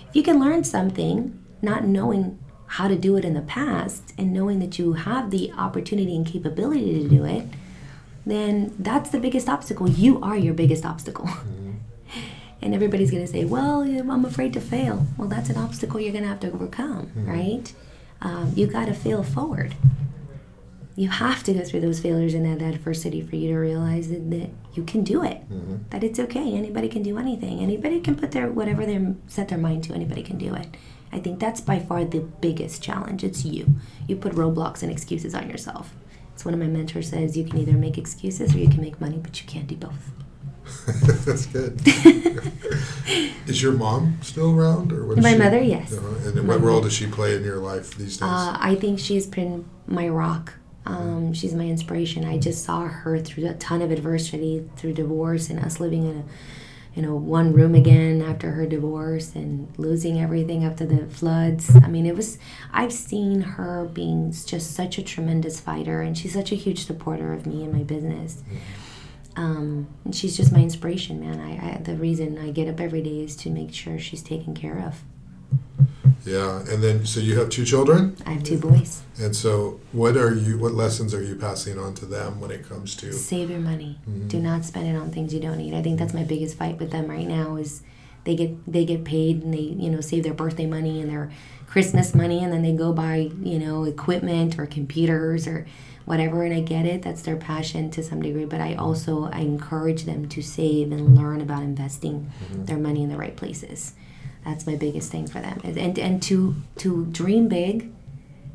If you can learn something, not knowing how to do it in the past and knowing that you have the opportunity and capability to do it, then that's the biggest obstacle. You are your biggest obstacle. Mm-hmm. and everybody's going to say, well, I'm afraid to fail. Well, that's an obstacle you're going to have to overcome, Mm-hmm. right? Um, you got to fail forward. You have to go through those failures and that adversity for you to realize that, that you can do it. Mm-hmm. That it's okay. Anybody can do anything. Anybody can put their whatever they set their mind to. Anybody can do it. I think that's by far the biggest challenge. It's you. You put roadblocks and excuses on yourself. It's one of my mentors says you can either make excuses or you can make money, but you can't do both. That's good. is your mom still around, or what? My she- mother, yes. Uh, and what role does she play in your life these days? Uh, I think she's been my rock. Um, she's my inspiration. I just saw her through a ton of adversity, through divorce, and us living in a, you know, one room again after her divorce, and losing everything after the floods. I mean, it was. I've seen her being just such a tremendous fighter, and she's such a huge supporter of me and my business. Um, and she's just my inspiration, man. I, I the reason I get up every day is to make sure she's taken care of. Yeah, and then so you have two children, I have two boys. and so what are you? What lessons are you passing on to them when it comes to? Save your money. Do mm-hmm. not spend it on things you don't need. I think that's my biggest fight with them right now is they get they get paid and they you know save their birthday money and their Christmas money and then they go buy you know equipment or computers or whatever and I get it that's their passion to some degree but I also I encourage them to save and learn about investing mm-hmm. their money in the right places. That's my biggest thing for them and and, to to dream big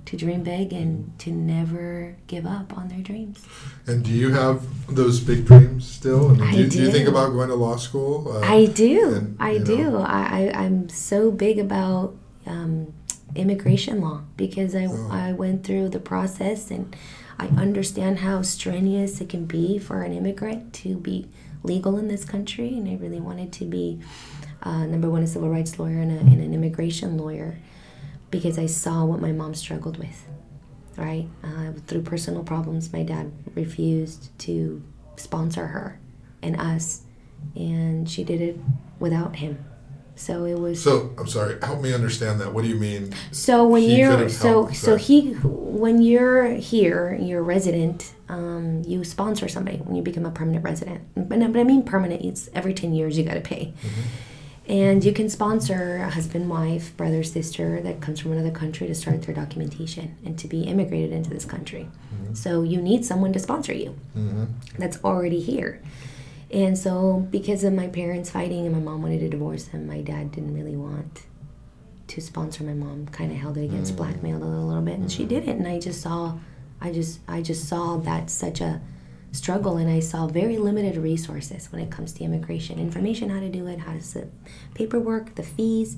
to dream big and to never give up on their dreams. And do you have those big dreams still? I mean, I do, you, do you think about going to law school? Uh, I do. and, I know- do. I, I, I'm so big about um, immigration law because I, Oh. I went through the process and I understand how strenuous it can be for an immigrant to be legal in this country. And I really wanted to be, uh, number one, a civil rights lawyer and, a, and an immigration lawyer because I saw what my mom struggled with. Right? Uh, through personal problems, my dad refused to sponsor her and us and she did it without him. So it was so, I'm sorry. Help me understand that. What do you mean? So when you're so helped, so he when you're here, you're a resident. Um, you sponsor somebody when you become a permanent resident. But, but I mean permanent. It's every ten years you got to pay. And you can sponsor a husband, wife, brother, sister that comes from another country to start their documentation and to be immigrated into this country. Mm-hmm. So you need someone to sponsor you hmm that's already here. And so, because of my parents fighting and my mom wanted to divorce him, my dad didn't really want to sponsor my mom. Kind of held it against, mm. blackmailed a little, little bit, and she mm-hmm. did it. And I just saw, I just, I just saw that such a struggle, and I saw very limited resources when it comes to immigration, information how to do it, how to set paperwork, the fees,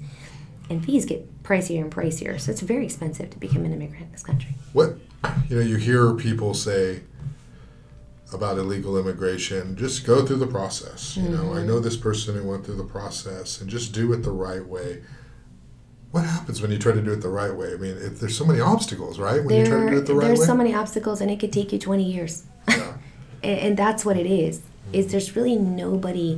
and fees get pricier and pricier. So it's very expensive to become an immigrant in this country. What you know, you hear people say about illegal immigration. Just go through the process. You know, I Mm-hmm. know this person who went through the process, and just do it the right way. What happens when you try to do it the right way? I mean, if there's so many obstacles, right? When you try to do it the right there's way. There's so many obstacles, and it could take you 20 years. yeah. And, and that's what it is is there's really nobody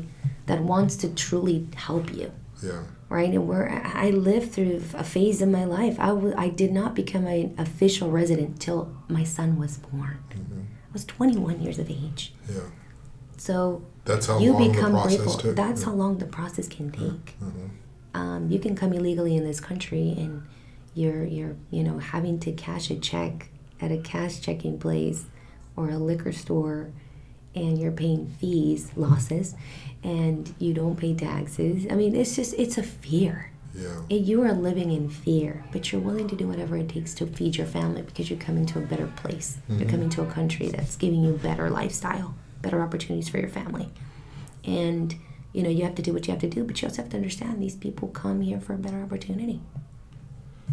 that wants to truly help you Yeah. right and we're i lived through a phase in my life I w- I did not become an official resident till my son was born i was 21 years of age Yeah. so That's how you long become the process grateful took. that's yeah. how long the process can take Mhm. um, you can come illegally in this country and you're you're you know having to cash a check at a cash checking place or a liquor store and you're paying fees losses and you don't pay taxes i mean it's just it's a fear Yeah. You are living in fear, but you're willing to do whatever it takes to feed your family because you're coming to a better place. Mm-hmm. You're coming to a country that's giving you better lifestyle, better opportunities for your family. And, you know, you have to do what you have to do, but you also have to understand these people come here for a better opportunity.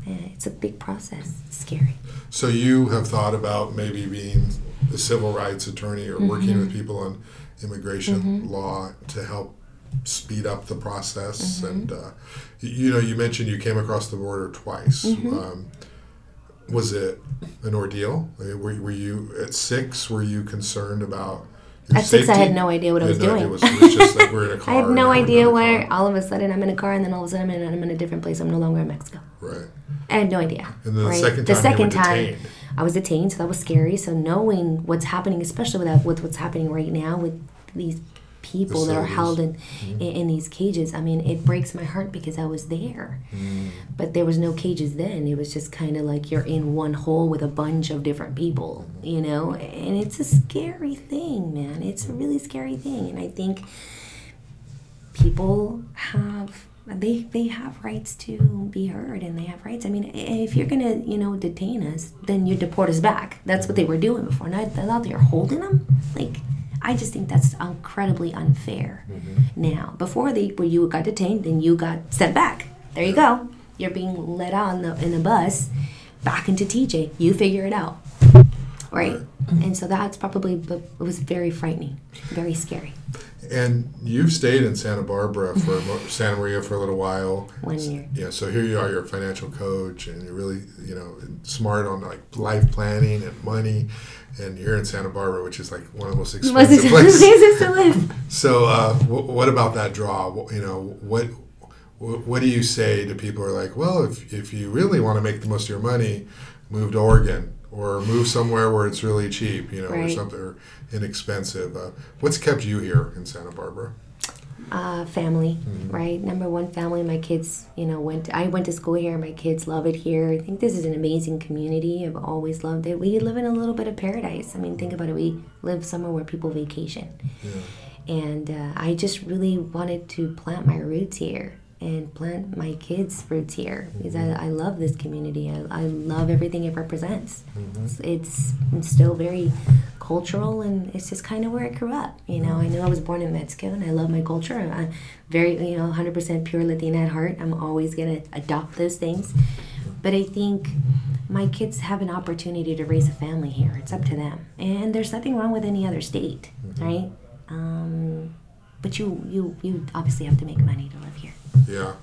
It's a big process. It's scary. So you have thought about maybe being a civil rights attorney or mm-hmm. working with people on immigration mm-hmm. law to help speed up the process. Mm-hmm. And uh, you know, you mentioned you came across the border twice. Mm-hmm. Um, was it an ordeal? I mean, were, were you at six? Were you concerned about? At safety? six, I had no idea what I was doing. Was, was just like we're in a car. I had no idea where all of a sudden I'm in a car, and then all of a sudden I'm in, I'm in a different place. I'm no longer in Mexico. Right. I had no idea. And then the right? second time, the second time, I was detained, so that was scary. So knowing what's happening, especially with that, with what's happening right now with these people that are held in, mm-hmm. in, in these cages. I mean, it breaks my heart because I was there, mm. but there was no cages then. It was just kind of like you're in one hole with a bunch of different people, you know. And it's a scary thing, man. It's a really scary thing, and I think people have they they have rights to be heard and they have rights. I mean, if you're gonna you know detain us, then you deport us back. That's what they were doing before. Now, now that you're holding them, like I just think that's incredibly unfair. Mm-hmm. Now, before they where you got detained, then you got sent back. There you go. You're being let on the, in a bus back into TJ. You figure it out, right? And so that's probably it was very frightening, very scary. And you've stayed in Santa Barbara for Santa Maria for a little while. One year. Yeah. So here you are, you're a financial coach, and you're really, you know, smart on like life planning and money. And you're in Santa Barbara, which is like one of the most expensive places to live. So, uh, w- what about that draw? You know, what what do you say to people who are like, well, if, if you really want to make the most of your money, move to Oregon or move somewhere where it's really cheap, you know, right. or something or inexpensive. Uh, what's kept you here in Santa Barbara? Uh, family, mm-hmm. right? Number one, family. My kids, you know, went. To, I went to school here. My kids love it here. I think this is an amazing community. I've always loved it. We live in a little bit of paradise. I mean, think about it. We live somewhere where people vacation, yeah. and uh, I just really wanted to plant my roots here and plant my kids' roots here because I, I love this community. I, I love everything it represents. Mm-hmm. It's, it's, it's still very cultural and it's just kind of where I grew up. You know, I know I was born in Mexico and I love my culture. I'm very, you know, 100% pure Latina at heart. I'm always going to adopt those things. But I think my kids have an opportunity to raise a family here. It's up to them. And there's nothing wrong with any other state, mm-hmm. right? Um, but you, you, you obviously have to make money to live here. Yeah.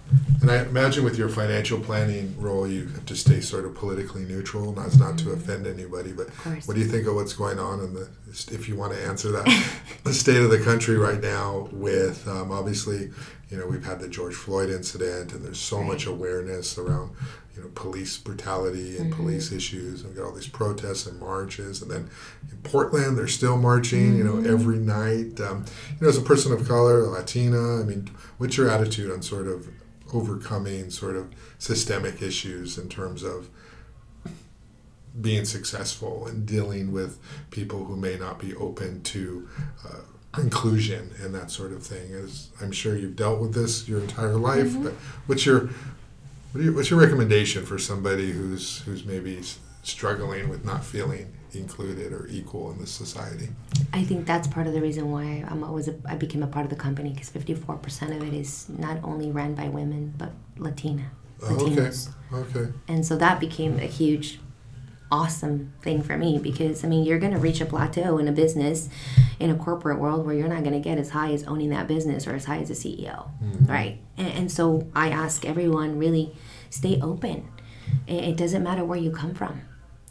And I imagine with your financial planning role, you have to stay sort of politically neutral, not, not to offend anybody. But what do you think of what's going on in the, if you want to answer that, the state of the country right now with um, obviously, you know, we've had the George Floyd incident and there's so right. much awareness around you know police brutality and mm-hmm. police issues and we got all these protests and marches and then in portland they're still marching mm-hmm. you know mm-hmm. every night um, you know as a person of color a latina i mean what's your attitude on sort of overcoming sort of systemic issues in terms of being successful and dealing with people who may not be open to uh, inclusion and that sort of thing as i'm sure you've dealt with this your entire life mm-hmm. but what's your what you, what's your recommendation for somebody who's who's maybe struggling with not feeling included or equal in this society? I think that's part of the reason why I'm always a, I became a part of the company because 54% of it is not only run by women but Latina. Oh, okay. Okay. And so that became a huge awesome thing for me because I mean you're going to reach a plateau in a business in a corporate world where you're not going to get as high as owning that business or as high as a CEO, mm-hmm. right? And, and, so I ask everyone really stay open. It, it doesn't matter where you come from.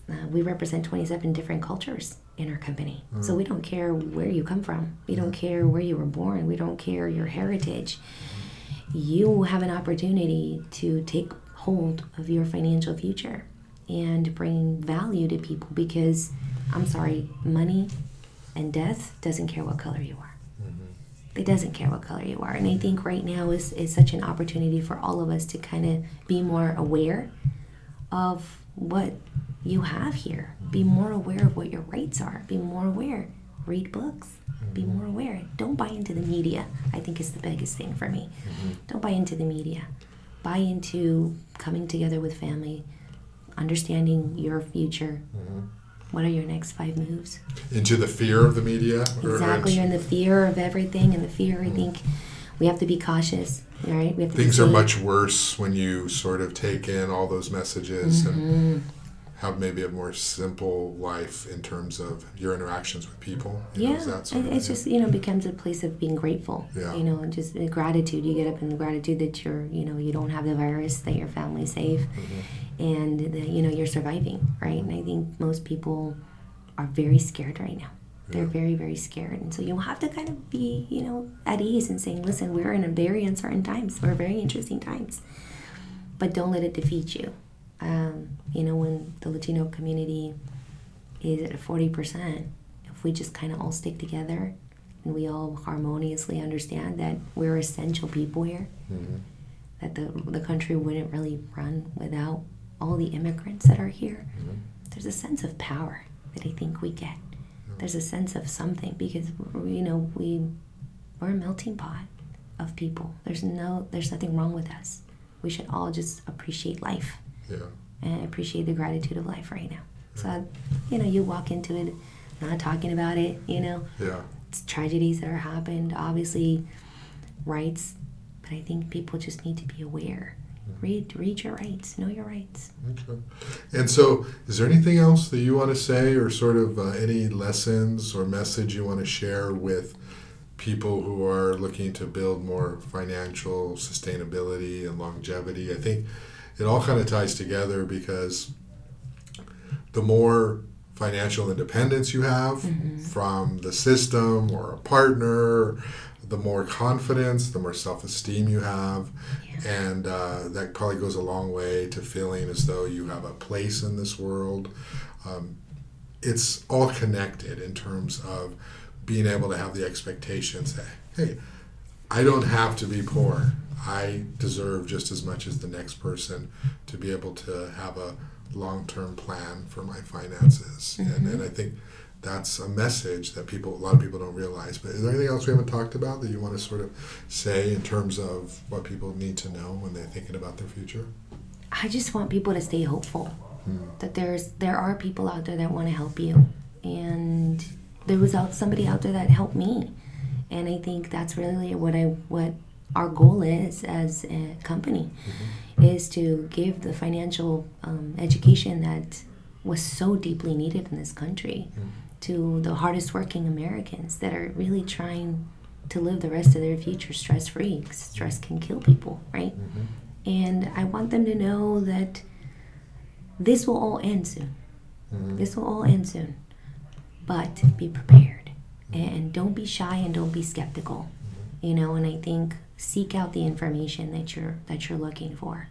Uh, we represent 27 different cultures in our company. Mm-hmm. So we don't care where you come from. We don't care where you were born. We don't care your heritage. You have an opportunity to take hold of your financial future and bringing value to people because I'm sorry, money and death doesn't care what color you are. Mm-hmm. It doesn't care what color you are. And I think right now is, is such an opportunity for all of us to kind of be more aware of what you have here. Be mm-hmm. more aware of what your rights are. Be more aware. Read books. Mm-hmm. Be more aware. Don't buy into the media, I think is the biggest thing for me. Mm-hmm. Don't buy into the media buy into coming together with family, understanding your future. Mm-hmm. What are your next five moves? Into the fear of the media? Exactly. You're in the fear of everything, and the fear. I think we have to be cautious. Right? We have to Things are much worse when you sort of take in all those messages and Mhm. Have maybe a more simple life in terms of your interactions with people. you know, Yeah, sort it- it's just you know becomes a place of being grateful. Yeah. You know, just the gratitude. You get up in the gratitude that you're you know you don't have the virus, that your family's safe, Mm-hmm. and that you know you're surviving. Right? And I think most people are very scared right now. They're Yeah. very very scared, and so you have to kind of be you know at ease and saying, listen, we're in a very uncertain times. We're very interesting times, but don't let it defeat you. Um, you know, when the Latino community is at forty percent, if we just kind of all stick together and we all harmoniously understand that we're essential people here, Mhm. that the the country wouldn't really run without all the immigrants that are here. Mhm. There's a sense of power that I think we get. There's a sense of something because you know we we're a melting pot of people. There's no there's nothing wrong with us. We should all just appreciate life Yeah. and appreciate the gratitude of life right now. So, you know, you walk into it not talking about it, you know, Yeah. it's tragedies that are happened, obviously rights, but I think people just need to be aware. Read read your rights, know your rights. Okay. And so, is there anything else that you want to say, or sort of uh, any lessons or message you want to share with people who are looking to build more financial sustainability and longevity? I think it all kind of ties together because the more financial independence you have from the system or a partner, the more confidence, the more self esteem you have. And uh, that probably goes a long way to feeling as though you have a place in this world. Um, it's all connected in terms of being able to have the expectations that, hey, I don't have to be poor. I deserve just as much as the next person to be able to have a long term plan for my finances. And, and I think that's a message that people, a lot of people don't realize. But is there anything else we haven't talked about that you want to sort of say in terms of what people need to know when they're thinking about their future? I just want people to stay hopeful. Hmm. That there's there are people out there that want to help you, and there was out somebody out there that helped me, and I think that's really what I what our goal is as a company, mm-hmm. is to give the financial um, education that was so deeply needed in this country mm-hmm. to the hardest working Americans that are really trying to live the rest of their future stress free. Stress can kill people, right? Mm-hmm. And I want them to know that this will all end soon. Mhm. This will all end soon. But be prepared. And don't be shy and don't be skeptical. You know, and I think seek out the information that you're that you're looking for.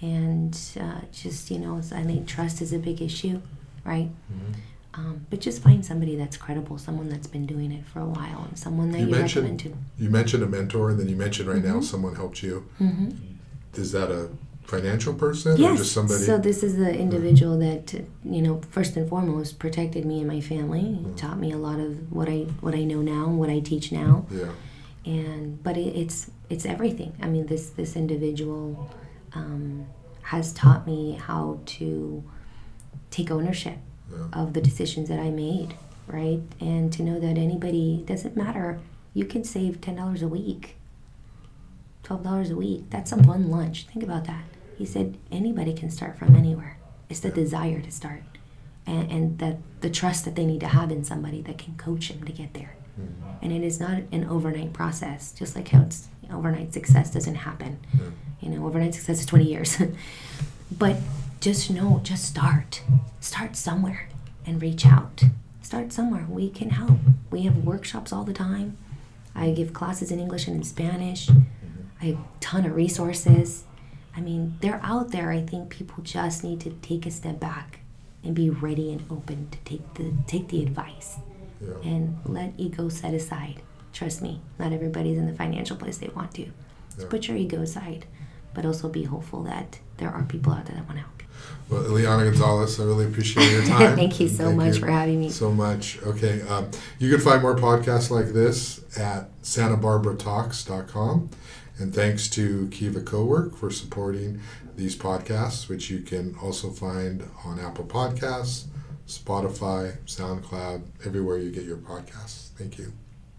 And uh, just, you know, I think trust is a big issue, right? Mhm. Um, but just find somebody that's credible, someone that's been doing it for a while, and someone that You you, mentioned- recommend to. You mentioned a mentor, and then you mentioned right now Mhm. someone helped you. hmm Is that a financial person or just somebody? So this is the individual that you know first and foremost protected me and my family. Mhm. Taught me a lot of what I what I know now, and what I teach now, yeah. and but it, it's it's everything. I mean, this this individual um, has taught me how to take ownership Yeah. of the decisions that I made, right? And to know that anybody doesn't matter. You can save ten dollars a week, twelve dollars a week. That's a one lunch. Think about that. He said anybody can start from anywhere. It's the desire to start, and, and that the trust that they need to have in somebody that can coach them to get there. Mhm. And it is not an overnight process. Just like how it's overnight success doesn't happen. Yeah. You know, overnight success is twenty years. but just know, just start. Start somewhere and reach out. Start somewhere. We can help. We have workshops all the time. I give classes in English and in Spanish. Mm-hmm. I have a ton of resources. I mean, they're out there. I think people just need to take a step back and be ready and open to take the take the advice Yeah. and let ego set aside. Trust me, not everybody's in the financial place they want to. So Yeah. put your ego aside. but also be hopeful that there are people out there that want to help you. Well, Ileana Gonzalez, I really appreciate your time. Thank you so Thank much you for having me. So much. Okay. Um, you can find more podcasts like this at santabarbaratalks.com. And thanks to Kiva Cowork for supporting these podcasts, which you can also find on Apple Podcasts, Spotify, SoundCloud, everywhere you get your podcasts. Thank you.